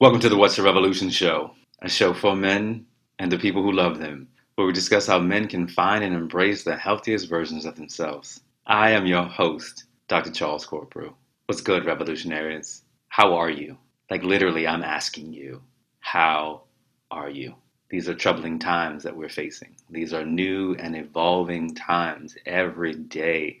Welcome to the What's the Revolution show, a show for men and the people who love them, where we discuss how men can find and embrace the healthiest versions of themselves. I am your host, Dr. Charles Corprew. What's good, revolutionaries? How are you? Like, literally, I'm asking you, how are you? These are troubling times that we're facing. These are new and evolving times every day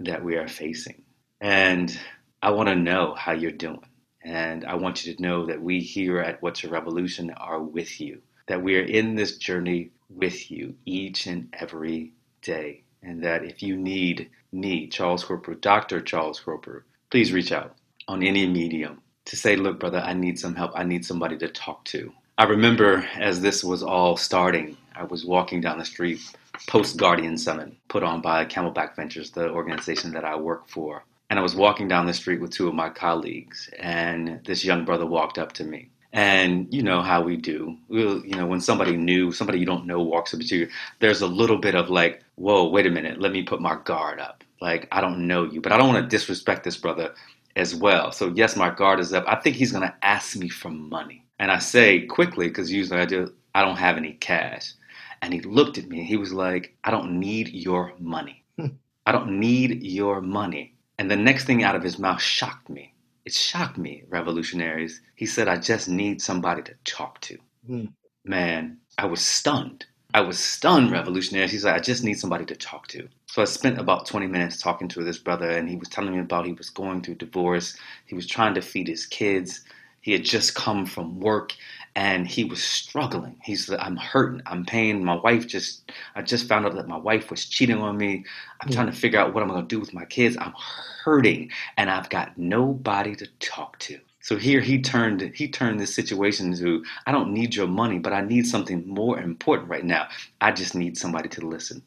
that we are facing. And I want to know how you're doing. And I want you to know that we here at What's a Revolution are with you, that we are in this journey with you each and every day. And that if you need me, Charles Corprew, Dr. Charles Corprew, please reach out on any medium to say, look, brother, I need some help. I need somebody to talk to. I remember as this was all starting, I was walking down the street post Guardian Summit put on by Camelback Ventures, the organization that I work for. And I was walking down the street with two of my colleagues, and this young brother walked up to me. And you know how we do. We'll, you know, when somebody new, somebody you don't know walks up to you, there's a little bit of like, whoa, wait a minute, let me put my guard up. Like, I don't know you, but I don't want to disrespect this brother as well. So, yes, my guard is up. I think he's going to ask me for money. And I say quickly, because usually I do, I don't have any cash. And he looked at me and he was like, I don't need your money. Hmm. I don't need your money. And the next thing out of his mouth shocked me. It shocked me, revolutionaries. He said, I just need somebody to talk to. Mm. Man, I was stunned. I was stunned, revolutionaries. He's like, I just need somebody to talk to. So I spent about 20 minutes talking to this brother, and he was telling me about he was going through divorce. He was trying to feed his kids. He had just come from work and he was struggling. He's said, I'm hurting. I'm paying. My wife just, I just found out that my wife was cheating on me. I'm yeah. trying to figure out what I'm going to do with my kids. I'm hurting and I've got nobody to talk to. So here he turned he turned this situation to I don't need your money, but I need something more important right now. I just need somebody to listen.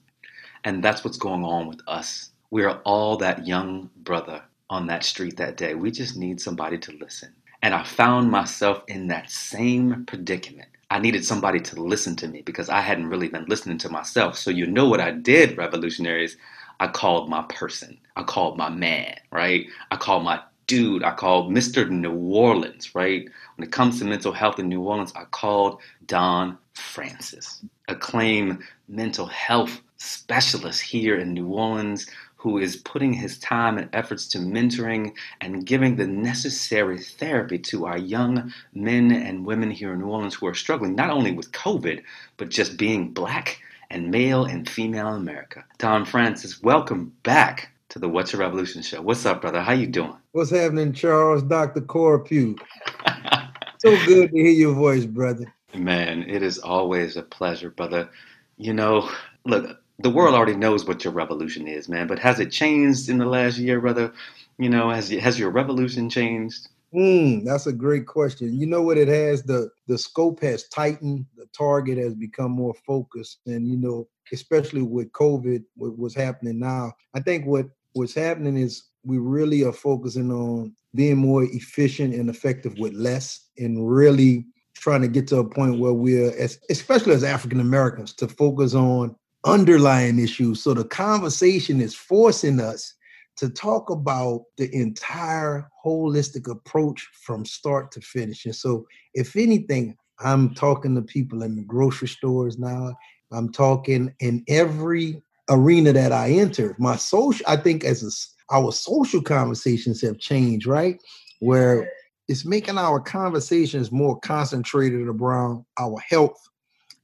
And that's what's going on with us. We are all that young brother on that street that day. We just need somebody to listen. And I found myself in that same predicament. I needed somebody to listen to me because I hadn't really been listening to myself. So, you know what I did, revolutionaries? I called my person. I called my man, right? I called my dude. I called Mr. New Orleans, right? When it comes to mental health in New Orleans, I called Don Francis, acclaimed mental health specialist here in New Orleans who is putting his time and efforts to mentoring and giving the necessary therapy to our young men and women here in New Orleans who are struggling not only with COVID, but just being black and male and female in America. Don Francis, welcome back to the What's Your Revolution show. What's up, brother? How you doing? What's happening, Charles? Dr. Corprew. so good to hear your voice, brother. Man, it is always a pleasure, brother. You know, look, the world already knows what your revolution is, man. But has it changed in the last year, brother? You know, has has your revolution changed? Mm, that's a great question. You know what it has? The the scope has tightened. The target has become more focused, and you know, especially with COVID, what, what's happening now. I think what what's happening is we really are focusing on being more efficient and effective with less, and really trying to get to a point where we're, as, especially as African Americans, to focus on underlying issues. So the conversation is forcing us to talk about the entire holistic approach from start to finish. And so, if anything, I'm talking to people in the grocery stores now. I'm talking in every arena that I enter. My social, I think, as a, our social conversations have changed, right? Where it's making our conversations more concentrated around our health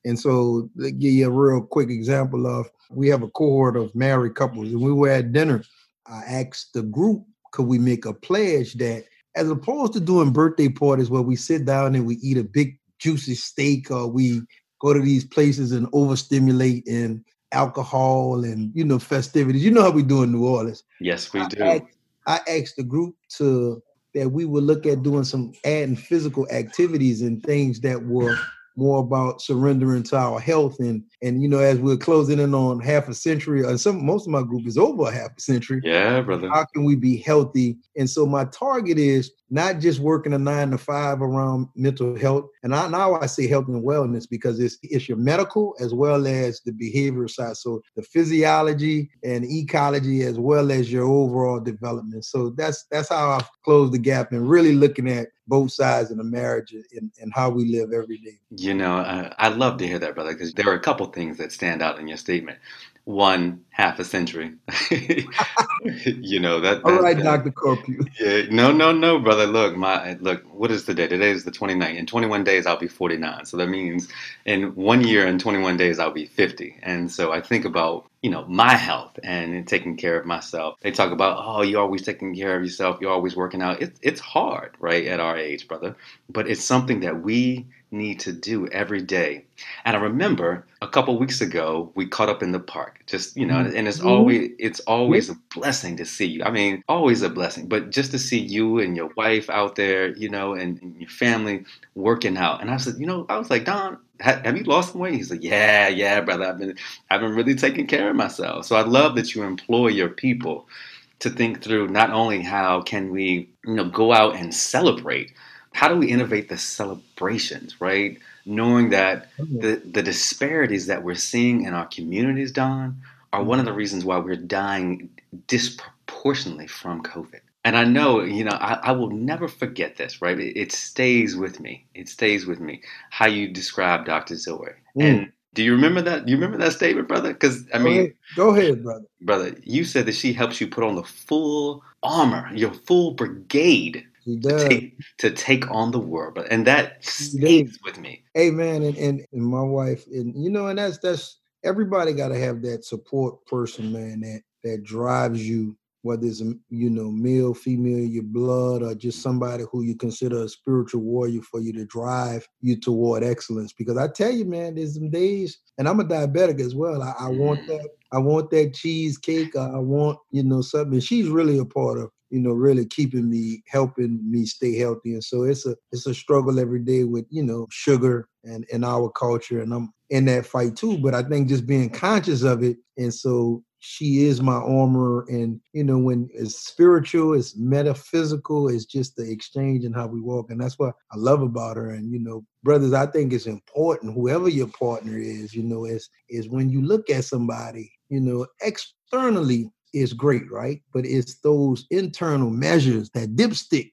and so, to give you a real quick example of, we have a cohort of married couples, and we were at dinner. I asked the group, could we make a pledge that, as opposed to doing birthday parties where we sit down and we eat a big juicy steak, or we go to these places and overstimulate in alcohol and you know festivities. You know how we do in New Orleans. Yes, we I do. Asked, I asked the group to that we would look at doing some adding physical activities and things that were more about surrendering to our health and and you know as we're closing in on half a century and some most of my group is over a half a century yeah brother how can we be healthy and so my target is not just working a nine to five around mental health. And I, now I say health and wellness because it's, it's your medical as well as the behavioral side. So the physiology and ecology as well as your overall development. So that's that's how I've closed the gap and really looking at both sides in the marriage and, and how we live every day. You know, uh, I love to hear that, brother, because there are a couple things that stand out in your statement one half a century. you know that. All right, uh, Doctor Corprew. Yeah, no, no, no, brother. Look, my look. What is the day? Today is the 29th. In 21 days, I'll be 49. So that means in one year and 21 days, I'll be 50. And so I think about you know my health and taking care of myself. They talk about oh, you're always taking care of yourself. You're always working out. It's it's hard, right, at our age, brother. But it's something that we need to do every day. And I remember a couple weeks ago we caught up in the park. Just you know, and it's mm-hmm. always it's always a blessing to see you. I mean, always a blessing. But just to see you and your wife out there, you know, and, and your family working out. And I said, you know, I was like, Don, have you lost some weight? He's like, yeah, yeah, brother. I've been I've been really taking care of myself. So I love that you employ your people to think through not only how can we you know go out and celebrate how do we innovate the celebrations, right? Knowing that mm-hmm. the, the disparities that we're seeing in our communities, Don, are one of the mm-hmm. reasons why we're dying disproportionately from COVID. And I know, you know, I, I will never forget this, right? It, it, stays with me. It stays with me how you describe Dr. Zoe. Mm. And do you remember that? Do you remember that statement, brother? Because I mean, go ahead. go ahead, brother. Brother, you said that she helps you put on the full armor, your full brigade to take, to take on the world. But and that stays with me. Amen. and, and, and my wife, and you know, and that's that's everybody gotta have that support person, man, that that drives you, whether it's you know, male, female, your blood, or just somebody who you consider a spiritual warrior for you to drive you toward excellence. Because I tell you, man, there's some days, and I'm a diabetic as well. I, I want mm. that I want that cheesecake. I want, you know, something. She's really a part of you know, really keeping me, helping me stay healthy. And so it's a it's a struggle every day with, you know, sugar and, and our culture. And I'm in that fight too. But I think just being conscious of it. And so she is my armor. And, you know, when it's spiritual, it's metaphysical, it's just the exchange and how we walk. And that's what I love about her. And, you know, brothers, I think it's important, whoever your partner is, you know, is is when you look at somebody, you know, externally is great, right? But it's those internal measures, that dipstick,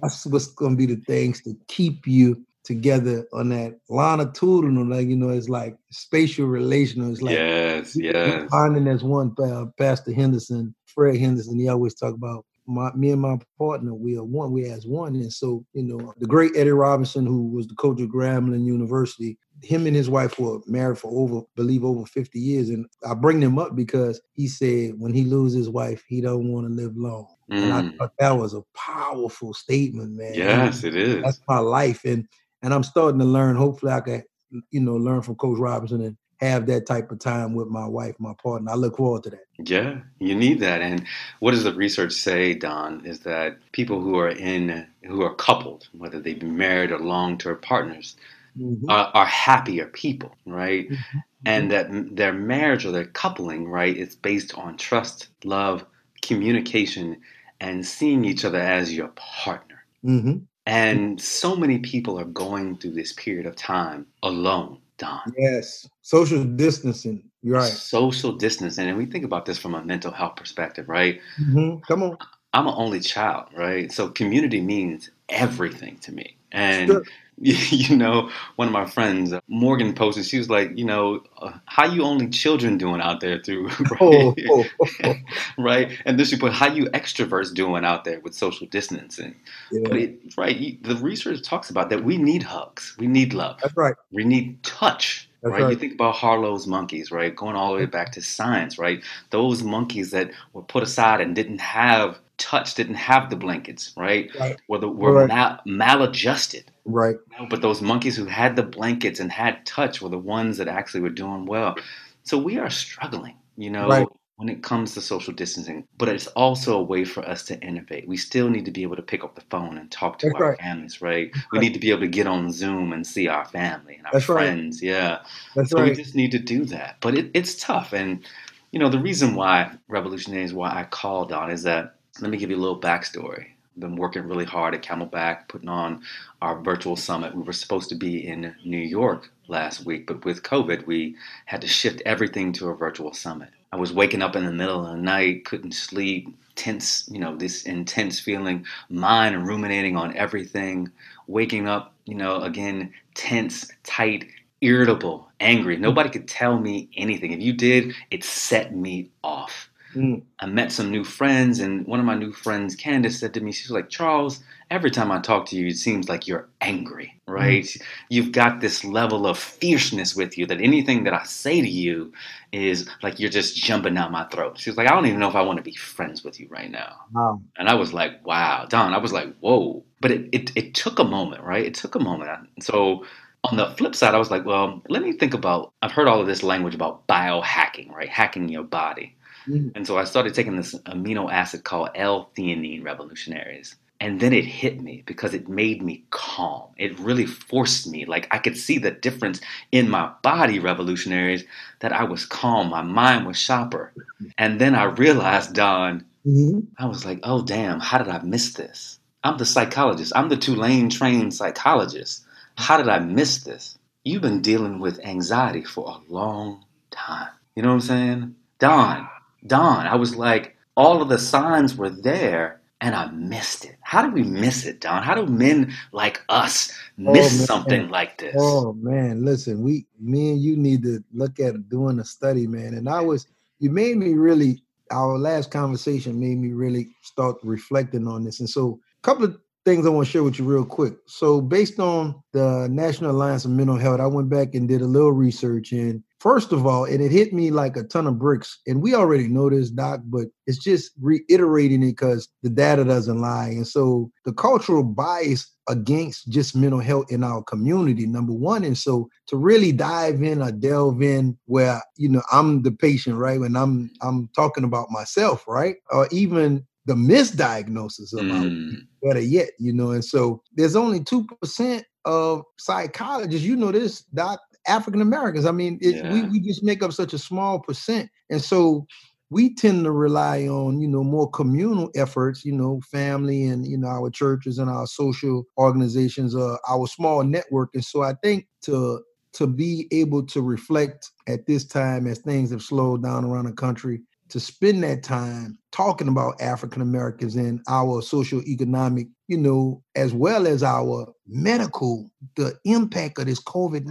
that's what's going to be the things to keep you together on that longitudinal, like, you know, it's like spatial relational. It's like, yes, yes. Finding that's one, uh, Pastor Henderson, Fred Henderson, he always talk about my, me and my partner, we are one, we as one. And so, you know, the great Eddie Robinson, who was the coach of Grambling University, him and his wife were married for over, believe over 50 years. And I bring them up because he said when he loses his wife, he don't want to live long. Mm. And I mm. thought that was a powerful statement, man. Yes, it is. That's my life. And and I'm starting to learn. Hopefully I can, you know, learn from Coach Robinson and have that type of time with my wife, my partner. I look forward to that. Yeah, you need that. And what does the research say, Don, is that people who are in, who are coupled, whether they be married or long term partners, mm-hmm. are, are, happier people, right? Mm-hmm. And that their marriage or their coupling, right, is based on trust, love, communication, and seeing each other as your partner. Mm-hmm. And so many people are going through this period of time alone, Don. Yes, social distancing. You're right. Social distancing, and we think about this from a mental health perspective, right? Mm-hmm. Come on. I'm an only child, right? So community means everything to me, and. Sure you know, one of my friends, uh, Morgan, posted. She was like, you know, uh, how you only children doing out there through, right? Oh, oh, oh. right? And then she put how you extroverts doing out there with social distancing. Yeah. But it, right, the research talks about that we need hugs, we need love, that's right. We need touch. Right? right? You think about Harlow's monkeys, right? Going all the way back to science, right? Those monkeys that were put aside and didn't have touch, didn't have the blankets, right? right. Were, the, were right. mal- maladjusted. Right. But those monkeys who had the blankets and had touch were the ones that actually were doing well. So we are struggling, you know, right. when it comes to social distancing. But it's also a way for us to innovate. We still need to be able to pick up the phone and talk to That's our right. families, right? That's we need to be able to get on Zoom and see our family and our That's friends. Yeah. That's so right. we just need to do that. But it, it's tough. And, you know, the reason why Revolutionary is why I called on is that let me give you a little backstory. I've been working really hard at Camelback, putting on our virtual summit. We were supposed to be in New York last week, but with COVID, we had to shift everything to a virtual summit. I was waking up in the middle of the night, couldn't sleep, tense, you know, this intense feeling, mind ruminating on everything, waking up, you know, again, tense, tight, irritable, angry. Nobody could tell me anything. If you did, it set me off. Mm. I met some new friends, and one of my new friends, Candace, said to me, She's like, Charles, every time I talk to you, it seems like you're angry, right? Mm. You've got this level of fierceness with you that anything that I say to you is like you're just jumping down my throat. She's like, I don't even know if I want to be friends with you right now. Wow. And I was like, wow, Don, I was like, whoa. But it, it, it took a moment, right? It took a moment. So on the flip side, I was like, well, let me think about, I've heard all of this language about biohacking, right? Hacking your body. Mm-hmm. And so I started taking this amino acid called L-theanine revolutionaries. And then it hit me because it made me calm. It really forced me. Like I could see the difference in my body, revolutionaries, that I was calm. My mind was sharper. And then I realized, Don, mm-hmm. I was like, oh, damn, how did I miss this? I'm the psychologist. I'm the Tulane trained psychologist. How did I miss this? You've been dealing with anxiety for a long time. You know what I'm saying? Don, Don, I was like, all of the signs were there and I missed it. How do we miss it, Don? How do men like us oh, miss oh, something like this? Oh man, listen, we me and you need to look at doing a study, man. And I was you made me really our last conversation made me really start reflecting on this. And so a couple of things I want to share with you real quick. So, based on the National Alliance of Mental Health, I went back and did a little research. And first of all, and it hit me like a ton of bricks. And we already know this, Doc, but it's just reiterating it because the data doesn't lie. And so, the cultural bias against just mental health in our community, number one. And so, to really dive in or delve in where you know I'm the patient, right? When I'm I'm talking about myself, right? Or even the misdiagnosis of mm. better yet, you know. And so there's only two percent of psychologists, you know this, doc, African Americans. I mean, it, yeah. we, we just make up such a small percent. And so we tend to rely on, you know, more communal efforts, you know, family and, you know, our churches and our social organizations, uh, our small network. And so I think to to be able to reflect at this time as things have slowed down around the country to spend that time talking about African Americans and our social economic, you know, as well as our medical, the impact of this COVID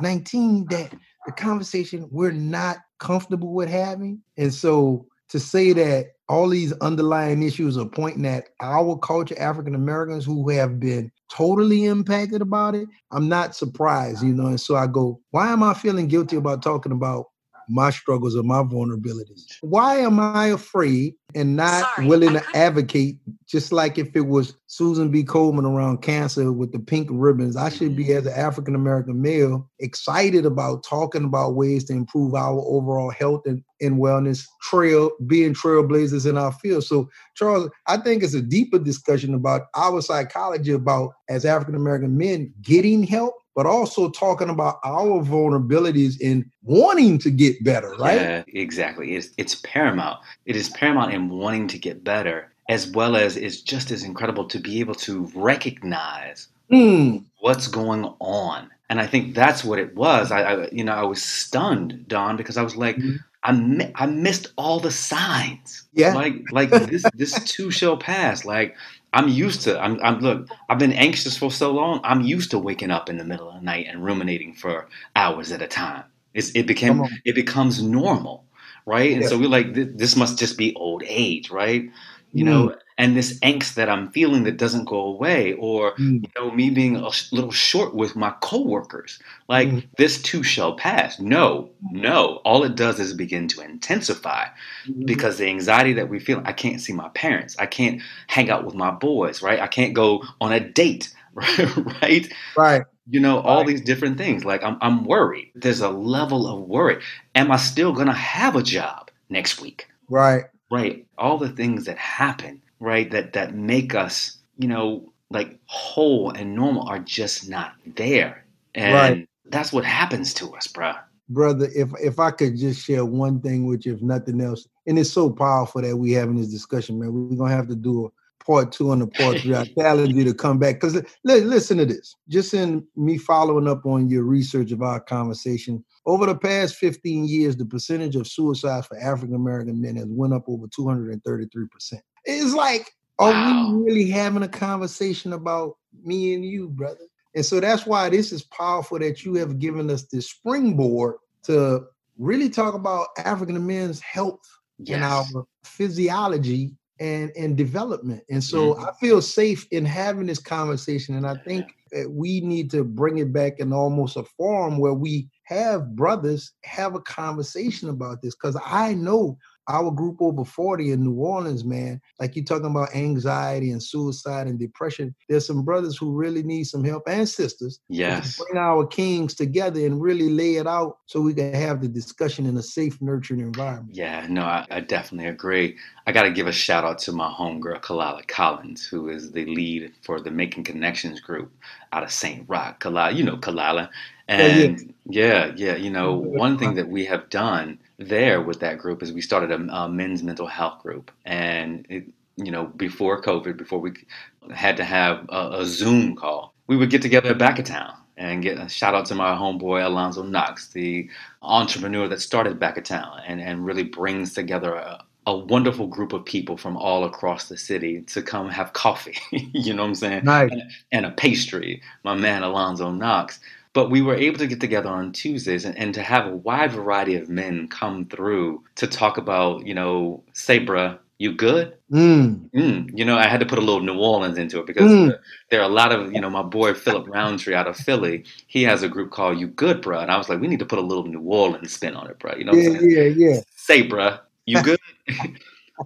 19 that the conversation we're not comfortable with having. And so to say that all these underlying issues are pointing at our culture, African Americans who have been totally impacted about it, I'm not surprised, you know. And so I go, why am I feeling guilty about talking about my struggles or my vulnerabilities. Why am I afraid and not Sorry, willing to advocate just like if it was Susan B. Komen around cancer with the pink ribbons? I should be, mm-hmm. as an African American male, excited about talking about ways to improve our overall health and, and wellness, trail, being trailblazers in our field. So, Charles, I think it's a deeper discussion about our psychology about as African American men getting help but also talking about our vulnerabilities in wanting to get better, right? Yeah, exactly. It's, it's paramount. It is paramount in wanting to get better, as well as it's just as incredible to be able to recognize mm. what's going on. And I think that's what it was. I, I you know, I was stunned, Don, because I was like, mm-hmm. I, mi- I missed all the signs. Yeah. Like, like this, this too shall pass. Like, I'm used to. I'm, I'm look. I've been anxious for so long. I'm used to waking up in the middle of the night and ruminating for hours at a time. It's, it became it becomes normal, right? And yeah. so we're like, this must just be old age, right? You mm. know, and this angst that I'm feeling that doesn't go away, or mm. you know, me being a little short with my coworkers. Like mm. this too shall pass. No, no. All it does is begin to intensify mm. because the anxiety that we feel. I can't see my parents. I can't hang out with my boys. Right. I can't go on a date. Right. Right. You know all right. these different things. Like I'm, I'm worried. There's a level of worry. Am I still gonna have a job next week? Right. Right. All the things that happen right? That that make us, you know, like whole and normal are just not there. And right. that's what happens to us, bro. Brother, if if I could just share one thing with you, if nothing else, and it's so powerful that we having this discussion, man. We're gonna have to do a part two and a part three. I challenge you to come back because listen to this. Just in me following up on your research of our conversation, over the past 15 years, the percentage of suicides for African American men has went up over 233%. It's like, are wow. we really having a conversation about me and you, brother? And so that's why this is powerful that you have given us this springboard to really talk about African men's health yes. and our physiology and and development. And so mm-hmm. I feel safe in having this conversation. And I think that we need to bring it back in almost a forum where we have brothers have a conversation about this because I know our group over 40 in New Orleans, man, like you're talking about anxiety and suicide and depression, there's some brothers who really need some help and sisters. Yes. Bring our kings together and really lay it out so we can have the discussion in a safe, nurturing environment. Yeah, no, I, I definitely agree. I got to give a shout out to my homegirl, Kalala Collins, who is the lead for the Making Connections group out of St. Roch. Kalala, you know Kalala. And yeah, yeah, you know, one thing that we have done there with that group is we started a, a men's mental health group, and it, you know, before COVID, before we had to have a, a Zoom call, we would get together at Back of Town and get a shout out to my homeboy Alonzo Knox, the entrepreneur that started Back of Town, and and really brings together a, a wonderful group of people from all across the city to come have coffee. you know what I'm saying? Nice. And, and, a pastry. My man Alonzo Knox. But we were able to get together on Tuesdays and, and, to have a wide variety of men come through to talk about, you know, say, bruh, you good? Mm. Mm. You know, I had to put a little New Orleans into it because mm. there are a lot of, you know, my boy Philip Roundtree out of Philly, he has a group called You Good, bruh. And I was like, we need to put a little New Orleans spin on it, bruh. You know yeah, Yeah, yeah. Say, bruh, you good?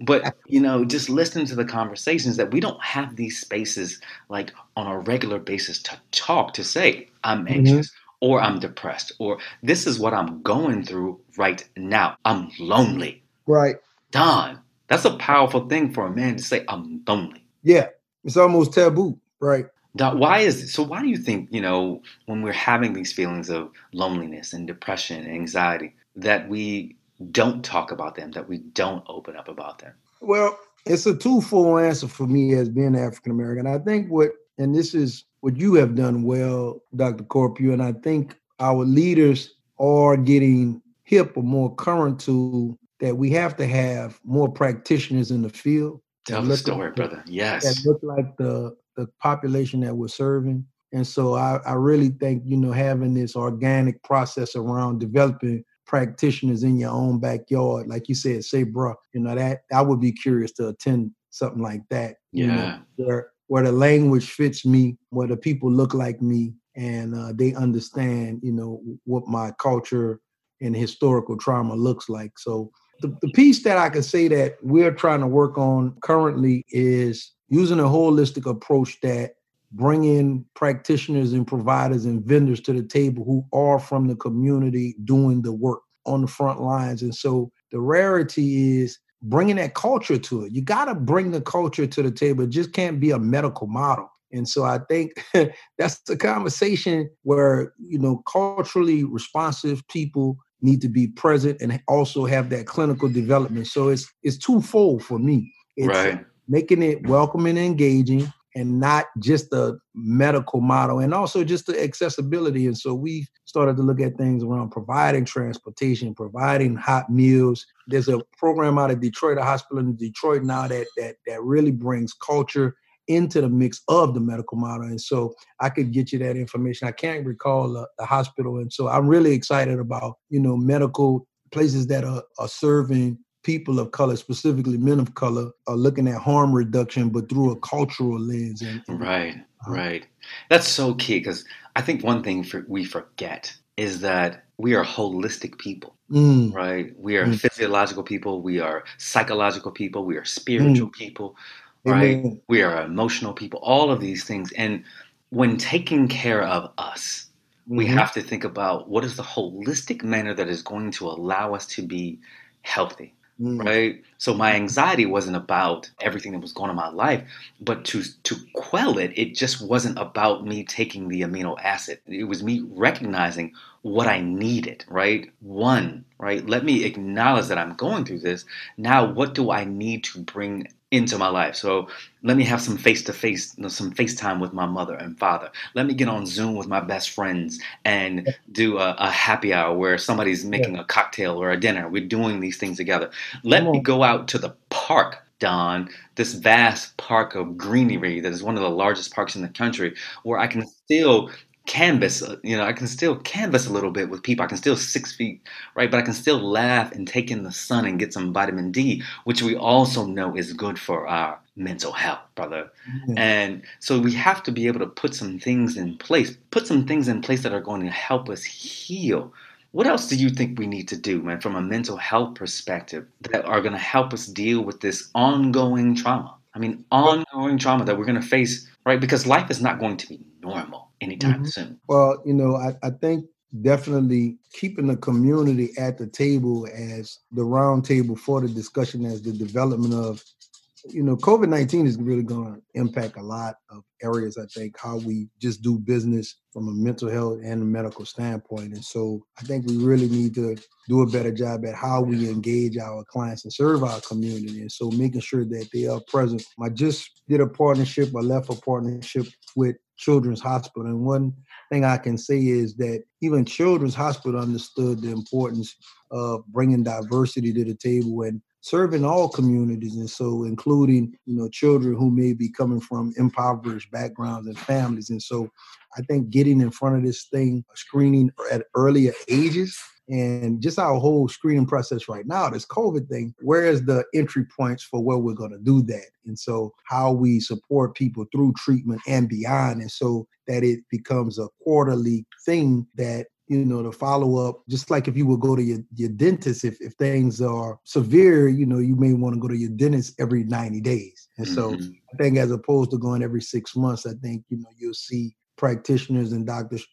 but you know just listening to the conversations that we don't have these spaces like on a regular basis to talk to say i'm mm-hmm. anxious mm-hmm. or i'm depressed or this is what i'm going through right now. I'm lonely. Right. Don that's a powerful thing for a man to say i'm lonely. Yeah. It's almost taboo. Right. Don, why is it so why do you think you know when we're having these feelings of loneliness and depression and anxiety that we don't talk about them, that we don't open up about them? Well, it's a twofold answer for me as being African American. I think what, and this is what you have done well, Dr. Corprew, and I think our leaders are getting hip or more current to that we have to have more practitioners in the field. Tell the story, like, brother. Yes. That look like the the population that we're serving. And so I, I really think, you know, having this organic process around developing practitioners in your own backyard, like you said, say, bro, you know that I would be curious to attend something like that. Yeah, you know, where where the language fits me, where the people look like me, and uh, they understand, you know, what my culture and historical trauma looks like. So the, the piece that I can say that we're trying to work on currently is using a holistic approach that bring in practitioners and providers and vendors to the table who are from the community doing the work on the front lines. And so the rarity is bringing that culture to it. You got to bring the culture to the table. It just can't be a medical model. And so I think that's the conversation where, you know, culturally responsive people need to be present and also have that clinical development. So it's it's twofold for me. It's right. making it welcoming and engaging, and not just the medical model and also just the accessibility. And so we started to look at things around providing transportation, providing hot meals. There's a program out of Detroit, a hospital in Detroit now that that that really brings culture into the mix of the medical model. And so I could get you that information. I can't recall the, the hospital. And so I'm really excited about, you know, medical places that are, are serving people of color, specifically men of color, are looking at harm reduction, but through a cultural lens. And, right, uh, right. That's so key because I think one thing for, we forget is that we are holistic people, mm. right? We are mm. physiological people, we are psychological people, we are spiritual mm. people, right? Amen. We are emotional people, all of these things. And when taking care of us, mm-hmm. we have to think about what is the holistic manner that is going to allow us to be healthy Mm. Right. So my anxiety wasn't about everything that was going on in my life, but to to quell it, it just wasn't about me taking the amino acid. It was me recognizing what I needed, right? One, right? Let me acknowledge that I'm going through this. Now what do I need to bring into my life. So let me have some face to face, some FaceTime with my mother and father. Let me get on Zoom with my best friends and do a, a happy hour where somebody's making yeah. a cocktail or a dinner. We're doing these things together. Let me go out to the park Don, this vast park of greenery that is one of the largest parks in the country, where I can still canvas uh, you know i can still canvas a little bit with people. I can still six feet right? But i can still laugh and take in the sun and get some vitamin d which we also know is good for our mental health brother. Mm-hmm. and so we have to be able to put some things in place put some things in place that are going to help us heal. What else do you think we need to do man from a mental health perspective that are going to help us deal with this ongoing trauma? I mean ongoing trauma that we're going to face right? Because life is not going to be normal anytime mm-hmm. soon. Well, you know, I, I think definitely keeping the community at the table as the round table for the discussion as the development of you know covid-19 is really going to impact a lot of areas i think how we just do business from a mental health and a medical standpoint and so i think we really need to do a better job at how we engage our clients and serve our community and so making sure that they are present i just did a partnership i left a partnership with Children's Hospital. And one thing I can say is that even Children's Hospital understood the importance of bringing diversity to the table and serving all communities and so including you know children who may be coming from impoverished backgrounds and families and so i think getting in front of this thing screening at earlier ages and just our whole screening process right now, this COVID thing, where is the entry points for where we're going to do that? And so, how we support people through treatment and beyond. And so that it becomes a quarterly thing that you know, to follow up, just like if you would go to your, your dentist, if, if things are severe, you know, you may want to go to your dentist every 90 days. And so mm-hmm. I think as opposed to going every six months, I think, you know, you'll see practitioners and doctors,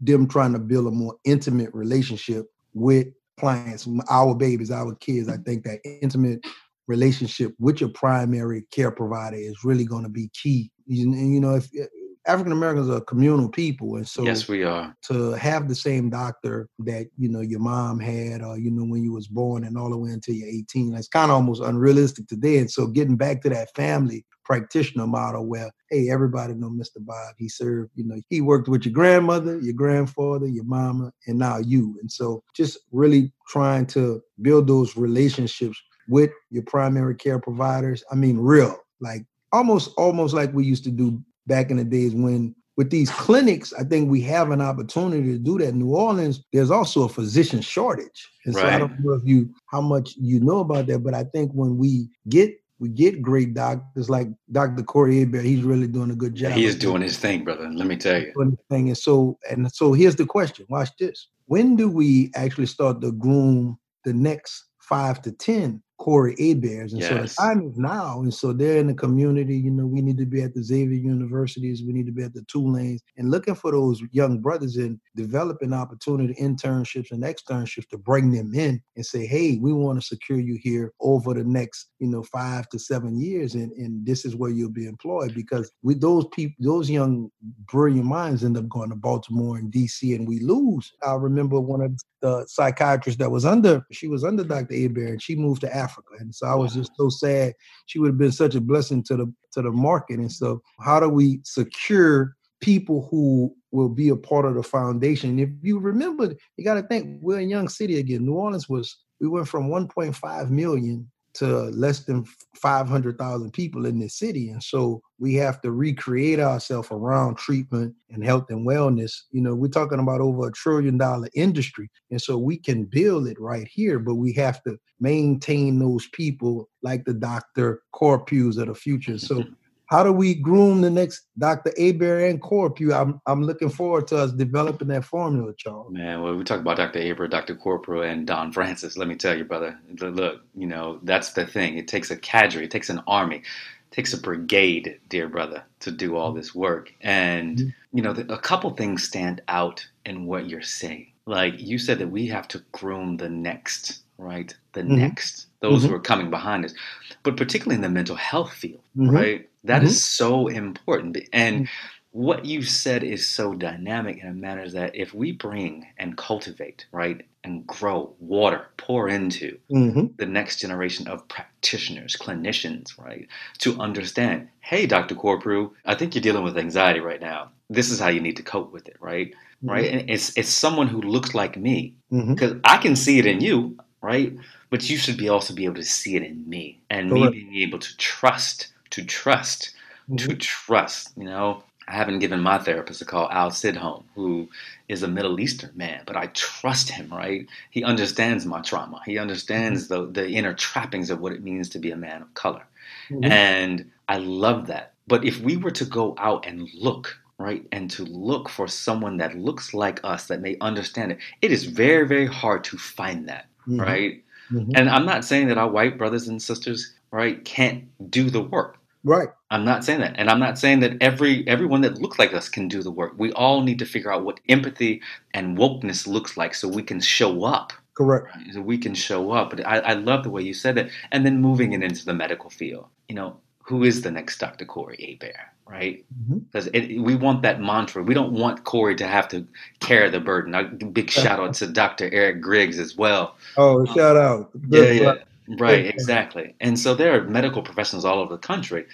them trying to build a more intimate relationship with clients, our babies, our kids. I think that intimate relationship with your primary care provider is really going to be key. And you know, if eh, African Americans are communal people, and so yes, we are. To have the same doctor that you know your mom had, or you know when you was born, and all the way until you're 18, that's kind of almost unrealistic today. And so, getting back to that family practitioner model where, hey, everybody know Mr. Bob. He served, you know, he worked with your grandmother, your grandfather, your mama, and now you. And so just really trying to build those relationships with your primary care providers. I mean, real, like almost almost like we used to do back in the days when with these clinics, I think we have an opportunity to do that. In New Orleans, there's also a physician shortage. And so. I don't know if you how much you know about that, but I think when we get we get great doctors like Dr. Corey Hebert. He's really doing a good job. He is doing his thing, brother. Let me tell you. Thing. And so, and so here's the question. Watch this. When do we actually start to groom the next five to ten Corey Heberts. And yes. so the time is now. And so they're in the community. You know, we need to be at the Xavier universities. We need to be at the Tulanes and looking for those young brothers and developing opportunity internships and externships to bring them in and say, hey, we want to secure you here over the next, you know, five to seven years. And, and this is where you'll be employed because with those people, those young brilliant minds end up going to Baltimore and DC and we lose. I remember one of the psychiatrists that was under, she was under Dr. Hebert and she moved to Africa Africa. And so I was just so sad. She would have been such a blessing to the to the market. And so how do we secure people who will be a part of the foundation? If you remember, you got to think we're a young city again. New Orleans was we went from 1.5 million to less than 500,000 people in this city. And so we have to recreate ourselves around treatment and health and wellness. You know, we're talking about over a trillion dollar industry. And so we can build it right here, but we have to maintain those people like the Dr. Corprews of the future. So how do we groom the next Dr. Hebert and Corprews? I'm I'm looking forward to us developing that formula, Charles. Man, well, we talk about Dr. Hebert, Dr. Corprew, and Don Francis. Let me tell you, brother. Look, you know that's the thing. It takes a cadre, it takes an army, it takes a brigade, dear brother, to do all this work. And mm-hmm. you know, a couple things stand out in what you're saying. Like you said that we have to groom the next, right? The mm-hmm. next, those mm-hmm. who are coming behind us, but particularly in the mental health field, mm-hmm. right? That mm-hmm. is so important. And mm-hmm. what you said is so dynamic in a manner that if we bring and cultivate, right, and grow, water, pour into hmm the next generation of practitioners, clinicians, right, to understand, hey, Dr. Corprew, I think you're dealing with anxiety right now. This is how you need to cope with it, right? Right? And it's it's someone who looks like me because I can see it in you, right? But you should be also be able to see it in me, and me being able to trust, to trust, to Mhm. trust. You know, I haven't given my therapist a call, Al Sidhom, who is a Middle Eastern man, but I trust him, right? He understands my trauma. He understands the the inner trappings of what it means to be a man of color. Mhm. And I love that. But if we were to go out and look, right, and to look for someone that looks like us that may understand it, it is very, very hard to find that, Mhm. right? Mhm. And I'm not saying that our white brothers and sisters, right, can't do the work. Right. I'm not saying that. And I'm not saying that every everyone that looks like us can do the work. We all need to figure out what empathy and wokeness looks like so we can show up Correct. right? So we can show up. But I, I love the way you said that. And then moving it into the medical field. You know, who is the next Dr. Corey Hebert, right? Mhm. Because we want that mantra. We don't want Corey to have to carry the burden. A big shout out to Dr. Eric Griggs as well. Oh, shout out. Yeah, Good yeah. brother. Right, exactly. And so there are medical professionals all over the country.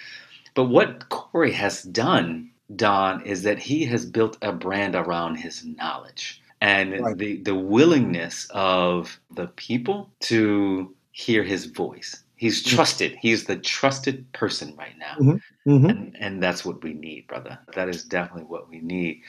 But what Corey has done, Don, is that he has built a brand around his knowledge and Right. the, the willingness of the people to hear his voice. He's Mm-hmm. trusted. He's the trusted person right now. Mhm. And, and that's what we need, brother. That is definitely what we need.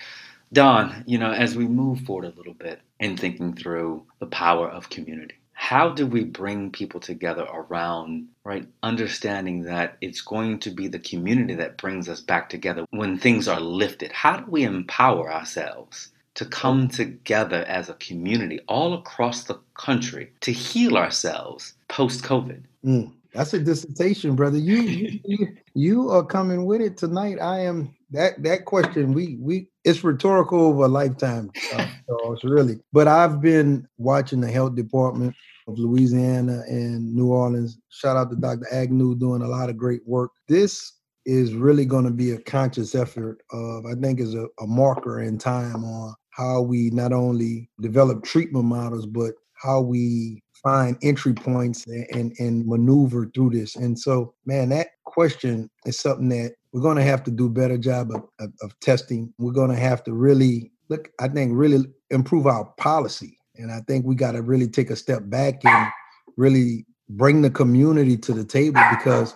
Don, you know, as we move forward a little bit in thinking through the power of community, how do we bring people together around, right, understanding that it's going to be the community that brings us back together when things are lifted? How do we empower ourselves to come together as a community all across the country to heal ourselves post COVID? Mm, that's a dissertation, brother. You, you you you are coming with it tonight. I am that that question. We we it's rhetorical over a lifetime, uh, Charles. Really, but I've been watching the health department of Louisiana and New Orleans. Shout out to Dr. Avegno doing a lot of great work. This is really going to be a conscious effort of I think is a, a marker in time on how we not only develop treatment models, but how we find entry points and, and, and maneuver through this. And so, man, that question is something that we're going to have to do a better job of, of, of testing. We're going to have to really look, I think, really improve our policy. And I think we got to really take a step back and really bring the community to the table because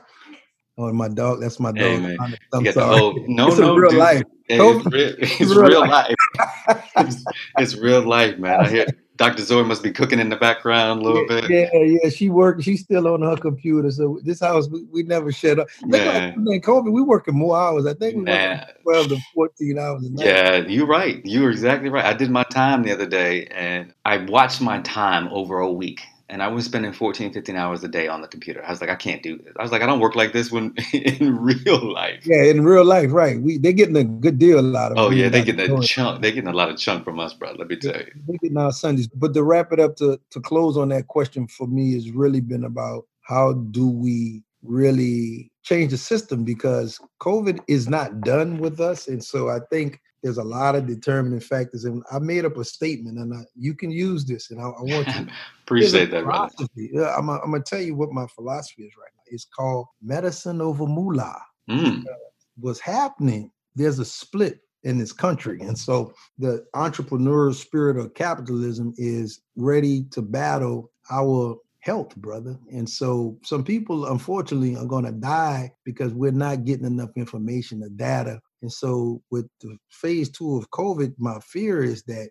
oh my dog, that's my dog. Hey. I'm, I'm sorry. whole- no, is no, real dude. life. Hey, it's real, it's real real life. it's, it's real life, man. I hear Dr. Zoe must be cooking in the background a little yeah, bit. Yeah, yeah. She work. She's still on her computer. So this house, we, we never shut up. Like, Man. man, Kobe, we working more hours. I think we working twelve to fourteen hours a night. Yeah, you're right. You're exactly right. I did my time the other day and I watched my time over a week. And I was spending 14, 15 hours a day on the computer. I was like, I can't do this. I was like, I don't work like this when in real life. Yeah, in real life, right? We they're getting a good deal out of. Oh yeah, they We're get not a chunk. They're getting a lot of chunk from us, bro. Let me tell you. We're getting our Sundays. But to wrap it up, to to close on that question for me has really been about how do we really change the system because COVID is not done with us, and so I think there's a lot of determining factors. And I made up a statement, and I, you can use this, and I, I want to Appreciate that, brother. philosophy. I'm, gonna tell you what my philosophy is right now. It's called medicine over moolah. Mm, What's happening? There's a split in this country, and so the entrepreneurial spirit of capitalism is ready to battle our health, brother. And so some people, unfortunately, are going to die because we're not getting enough information, the data. And so with the phase two of COVID, my fear is that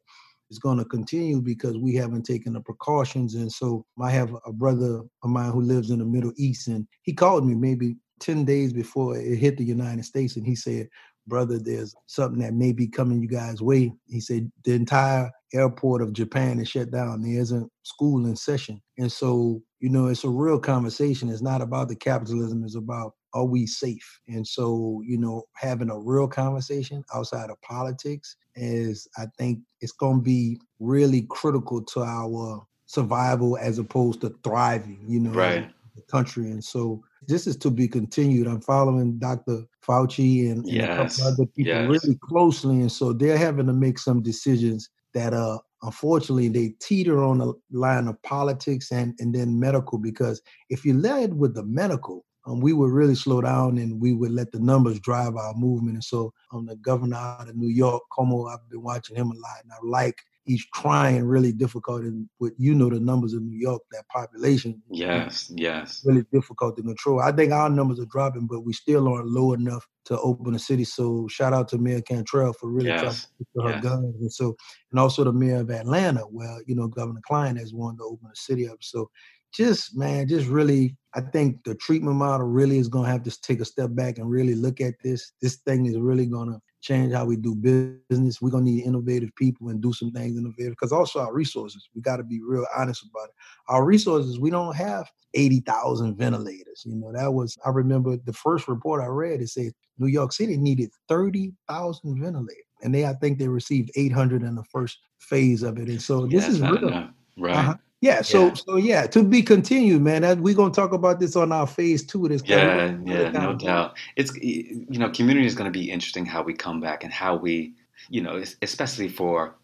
it's going to continue because we haven't taken the precautions. And so I have a brother of mine who lives in the Middle East, and he called me maybe 10 days before it hit the United States, and he said, Brother, there's something that may be coming you guys' way. He said the entire airport of Japan is shut down. There isn't school in session. And so, you know, it's a real conversation. It's not about the capitalism, it's about are we safe? And so, you know, having a real conversation outside of politics is, I think, it's going to be really critical to our survival as opposed to thriving, you know, right. a country. And so this is to be continued. I'm following Dr. Fauci and, and Yes, a couple other people yes. really closely, and so they're having to make some decisions that uh unfortunately they teeter on the line of politics and and then medical because if you led with the medical um, we would really slow down and we would let the numbers drive our movement and so um, the governor out of new york Cuomo i've been watching him a lot and i like he's trying really difficult and with you know the numbers of new york that population Yes, yes. really difficult to control. I think our numbers are dropping, but we still aren't low enough to open the city. So shout out to Mayor Cantrell for really trying to Yes, stick to her yes. guns. And so, and also the mayor of Atlanta, well, you know, Governor Klein has wanted to open the city up. So just man, just really, I think the treatment model really is gonna have to take a step back and really look at this. This thing is really gonna change how we do business. We're gonna need innovative people and do some things innovative because also our resources. We got to be real honest about it. Our resources, we don't have 80,000 ventilators. You know, that was, I remember the first report I read, it said New York City needed 30,000 ventilators. And they, I think they received 800 in the first phase of it. And so this is real. enough. Right. Uh-huh. Yeah, so Yeah. so yeah, to be continued, man. We're gonna talk about this on our phase two of this. Yeah, yeah, no doubt. It's you know, community is going to be interesting how we come back and how we, you know, especially for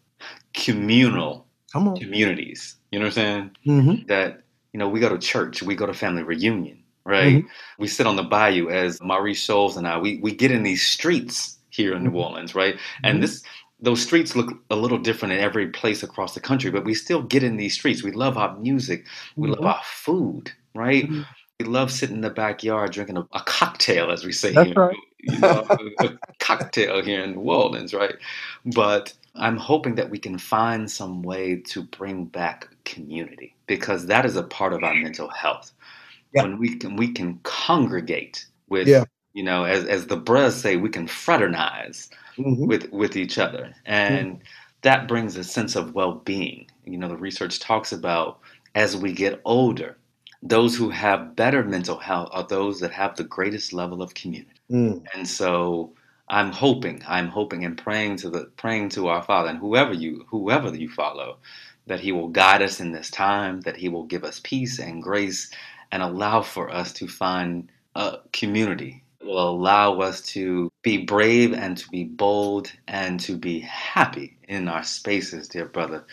communal communities. You know what I'm saying? hmm That you know, we go to church, we go to family reunion, right? Mm-hmm. We sit on the bayou as Maurice Scholes and I. We we get in these streets here in New Mhm. Orleans, right? And Mhm. this those streets look a little different in every place across the country, but we still get in these streets. We love our music. We love Mhm. our food, right? Mhm. We love sitting in the backyard drinking a, a cocktail, as we say That's here. right. You know, a, a cocktail here in New Orleans, right? But I'm hoping that we can find some way to bring back community because that is a part of our mental health. Yeah. When we can we can congregate with Yeah. You know, as as the Bras say, we can fraternize Mhm. with with each other and that brings a sense of well-being you know the research talks about as we get older those who have better mental health are those that have the greatest level of community Mm. and so i'm hoping i'm hoping and praying to the praying to our father and whoever you whoever you follow that he will guide us in this time that he will give us peace and grace and allow for us to find a community will allow us to be brave and to be bold and to be happy in our spaces, dear brother.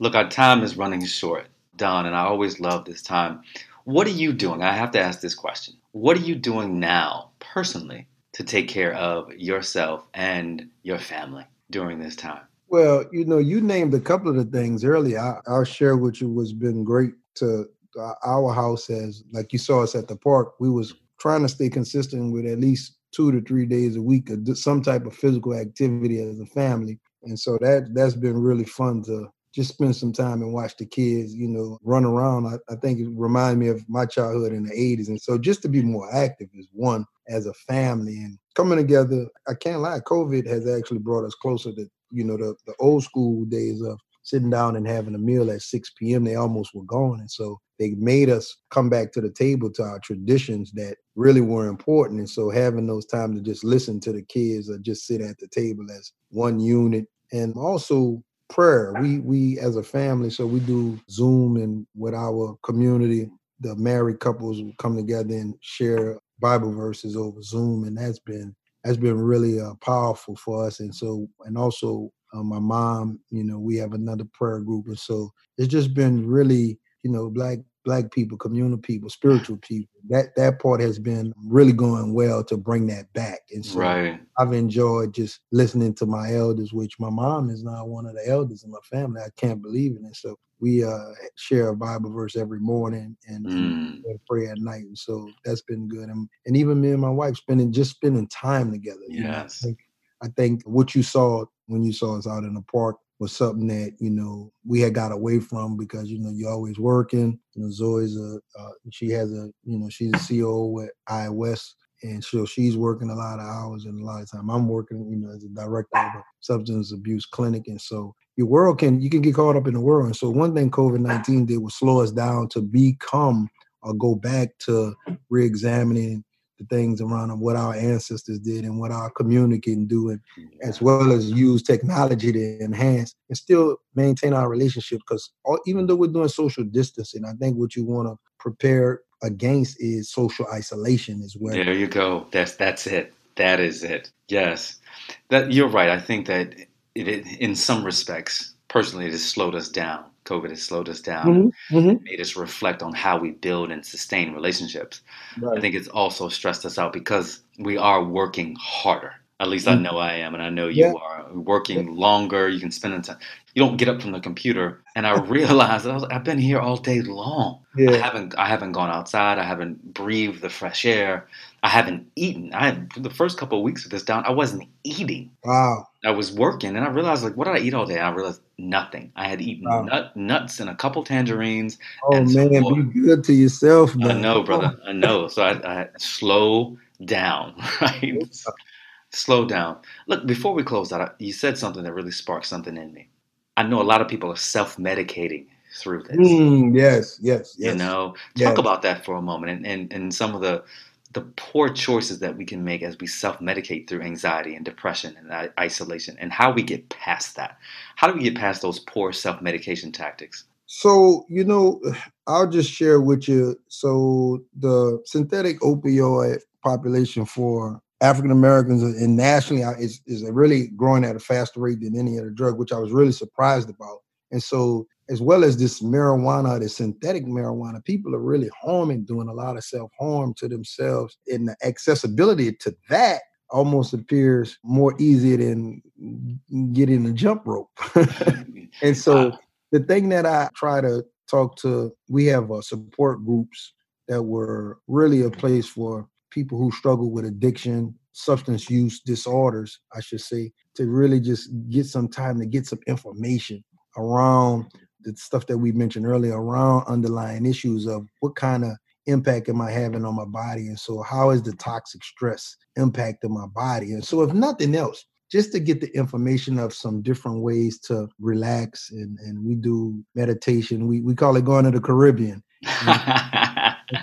Look, our time is running short, Don, and I always love this time. What are you doing? I have to ask this question. What are you doing now, personally, to take care of yourself and your family during this time? Well, you know, you named a couple of the things earlier. I, I'll share with you what's been great to uh, our house as like you saw us at the park. We was trying to stay consistent with at least two to three days a week of some type of physical activity as a family, and so that that's been really fun to just spend some time and watch the kids, you know, run around. I, I think it reminds me of my childhood in the 80s. And so just to be more active is one as a family and coming together. I can't lie, COVID has actually brought us closer to, you know, the, the old school days of sitting down and having a meal at 6 p.m. They almost were gone. And so they made us come back to the table to our traditions that really were important. And so having those times to just listen to the kids or just sit at the table as one unit and also prayer. We we as a family, so we do Zoom and with our community, the married couples come together and share Bible verses over Zoom, and that's been that's been really uh, powerful for us. And so, and also uh, my mom, you know, we have another prayer group, and so it's just been really, you know, black black people, communal people, spiritual people. That that part has been really going well to bring that back. And so Right. I've enjoyed just listening to my elders, which my mom is now one of the elders in my family. I can't believe it. And so we uh, share a Bible verse every morning and, Mm. and pray at night. And so that's been good. And, and even me and my wife spending just spending time together. you know. Yes. I think, I think what you saw when you saw us out in the park was something that you know we had got away from because you know you're always working. You know, Zoe's a uh, she has a you know she's a CEO at iWest, and so she's working a lot of hours and a lot of time. I'm working you know as a director of a substance abuse clinic, and so your world can you can get caught up in the world. And so one thing COVID nineteen did was slow us down to become or go back to re-examining the things around what our ancestors did and what our community can do and as well as use technology to enhance and still maintain our relationship because even though we're doing social distancing i think what you want to prepare against is social isolation as well. There you go. That's that's it. That is it. Yes, that you're right. I think that it, it in some respects, personally, it has slowed us down. COVID has slowed us down, mm-hmm. Mm-hmm. made us reflect on how we build and sustain relationships. Right. I think it's also stressed us out because we are working harder. At least mm-hmm. I know I am, and I know you yeah. are working yeah. longer. You can spend the time. You don't get up from the computer, and I realized I was, I've been here all day long. Yeah. I haven't I haven't gone outside. I haven't breathed the fresh air. I haven't eaten. I had the first couple of weeks of this down. I wasn't eating. Wow. I was working, and I realized like, what did I eat all day? I realized nothing. I had eaten wow. nut, nuts and a couple tangerines. Oh man, be good to yourself. Man. I know, brother. I know. So I, I slow down, right? slow down. Look, before we close out, you said something that really sparked something in me. I know a lot of people are self-medicating through this. Mm, yes, yes, yes. You know, talk yes. about that for a moment and, and, and some of the the poor choices that we can make as we self-medicate through anxiety and depression and isolation and how we get past that. How do we get past those poor self-medication tactics? So, you know, I'll just share with you. So, the synthetic opioid population for African Americans and nationally uh, is, is really growing at a faster rate than any other drug, which I was really surprised about. And so, as well as this marijuana, the synthetic marijuana, people are really harming, doing a lot of self harm to themselves. And the accessibility to that almost appears more easy than getting a jump rope. and so, the thing that I try to talk to, we have uh, support groups that were really a place for people who struggle with addiction, substance use disorders, I should say, to really just get some time to get some information around the stuff that we mentioned earlier around underlying issues of what kind of impact am I having on my body? And so, how is the toxic stress impacting my body? And so, if nothing else, just to get the information of some different ways to relax and, and we do meditation. We, we call it going to the Caribbean.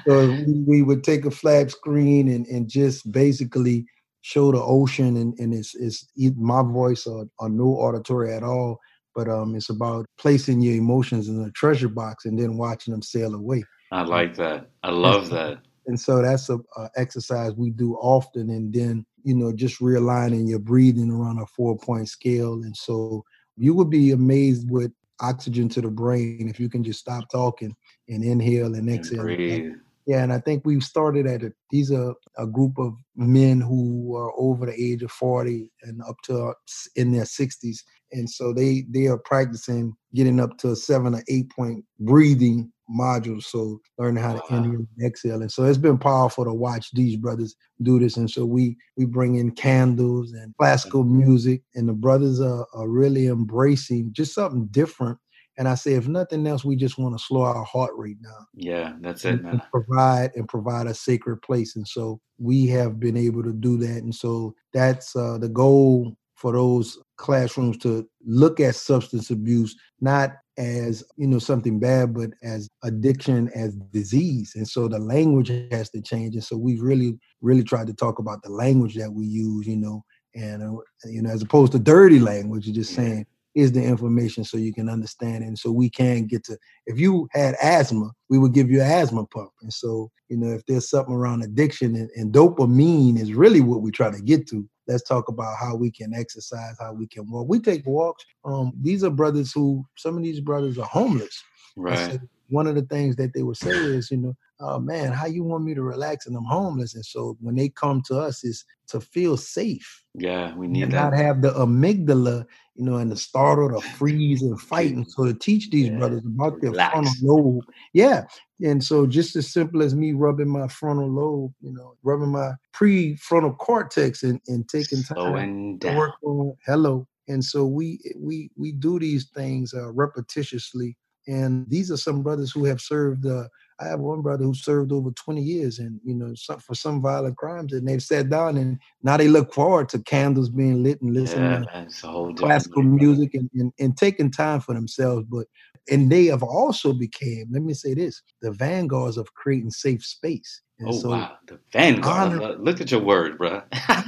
so we, we, would take a flat screen and, and just basically show the ocean and, and it's, it's my voice or, or no auditory at all but um, it's about placing your emotions in a treasure box and then watching them sail away. I like that. I love that. And so that's a, a exercise we do often, and then you know just realigning your breathing around a four point scale, and so you would be amazed with oxygen to the brain if you can just stop talking and inhale and exhale. And yeah, and I think we've started at a, these are a group of men who are over the age of 40 and up to uh, in their 60s. And so they they are practicing getting up to a seven or eight point breathing modules. So learning how to inhale and exhale. And so it's been powerful to watch these brothers do this. And so we we bring in candles and classical music, and the brothers are, are really embracing just something different and I say, if nothing else, we just want to slow our heart rate down. Yeah, that's it, man. provide and provide a sacred place. And so we have been able to do that. And so that's uh, the goal for those classrooms to look at substance abuse not as you know something bad but as addiction as disease and so the language has to change and so we've really really tried to talk about the language that we use you know and uh, you know as opposed to dirty language just saying is the information so you can understand it. And so we can get to, if you had asthma, we would give you an asthma pump. And so, you know, if there's something around addiction and, and dopamine is really what we try to get to, let's talk about how we can exercise, how we can walk. We take walks. Um, these are brothers who, some of these brothers are homeless. Right. One of the things that they would say is, you know, oh man, how you want me to relax and I'm homeless. And so when they come to us is to feel safe. Yeah, we need and that. Not have the amygdala, you know, and the startle to freeze and fight. And so to teach these yeah. brothers about their relax. frontal lobe. Yeah. And so just as simple as me rubbing my frontal lobe, you know, rubbing my prefrontal cortex and, and taking time to work on hello. And so we we we do these things uh, repetitiously. And these are some brothers who have served uh, I have one brother who served over 20 years and, you know, some, for some violent crimes. And they've sat down and now they look forward to candles being lit and listening yeah, to classical music and, and, and taking time for themselves. But, and they have also became, let me say this, the vanguards of creating safe space. And oh, so, wow. The vanguard. Honor, Look at your word, bro.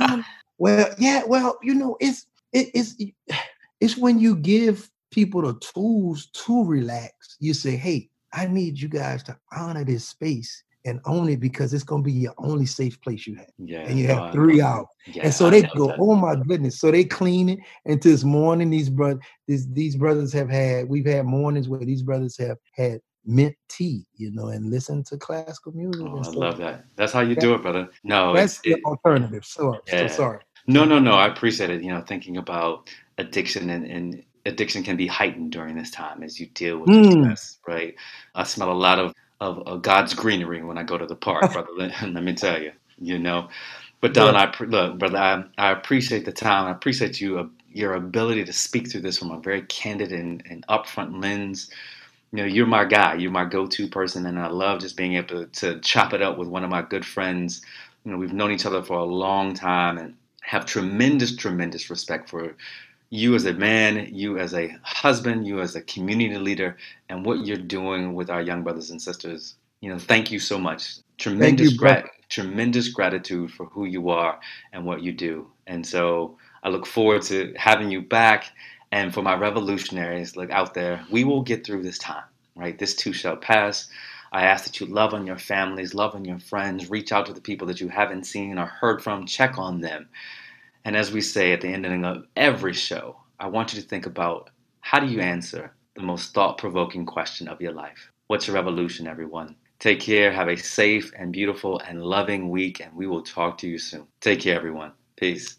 well, yeah, well, you know, it's, it, it's, it's when you give people the tools to relax. You say, hey, I need you guys to honor this space and own it because it's gonna be your only safe place you have. Yeah. And you no, have three hours. Yeah, and so they go, that. oh my goodness. So they clean it. And this morning, these brothers, these, these brothers have had, we've had mornings where these brothers have had mint tea, you know, and listen to classical music. Oh, I love that. That's how you That- do it, brother. No, That's it's, the it, alternative. So, Yeah. so sorry. no, no, no. I appreciate it. You know, thinking about addiction and, and addiction can be heightened during this time as you deal with Mm. distress, right? I smell a lot of, of, of God's greenery when I go to the park, brother. let, let me tell you, you know. But Don, Yeah. I look, brother. I, I appreciate the time. I appreciate you, uh, your ability to speak through this from a very candid and, and upfront lens. You know, you're my guy. You're my go-to person, and I love just being able to, to chop it up with one of my good friends. You know, we've known each other for a long time and have tremendous, tremendous respect for you as a man, you as a husband, you as a community leader, and what you're doing with our young brothers and sisters. You know, thank you so much. Tremendous, you, grat- tremendous gratitude for who you are and what you do. And so I look forward to having you back. And for my revolutionaries, look out there, we will get through this time, right? This too shall pass. I ask that you love on your families, love on your friends, reach out to the people that you haven't seen or heard from, check on them. And as we say at the ending of every show, I want you to think about how do you answer the most thought provoking question of your life? What's your revolution, everyone? Take care, have a safe and beautiful and loving week, and we will talk to you soon. Take care, everyone. Peace.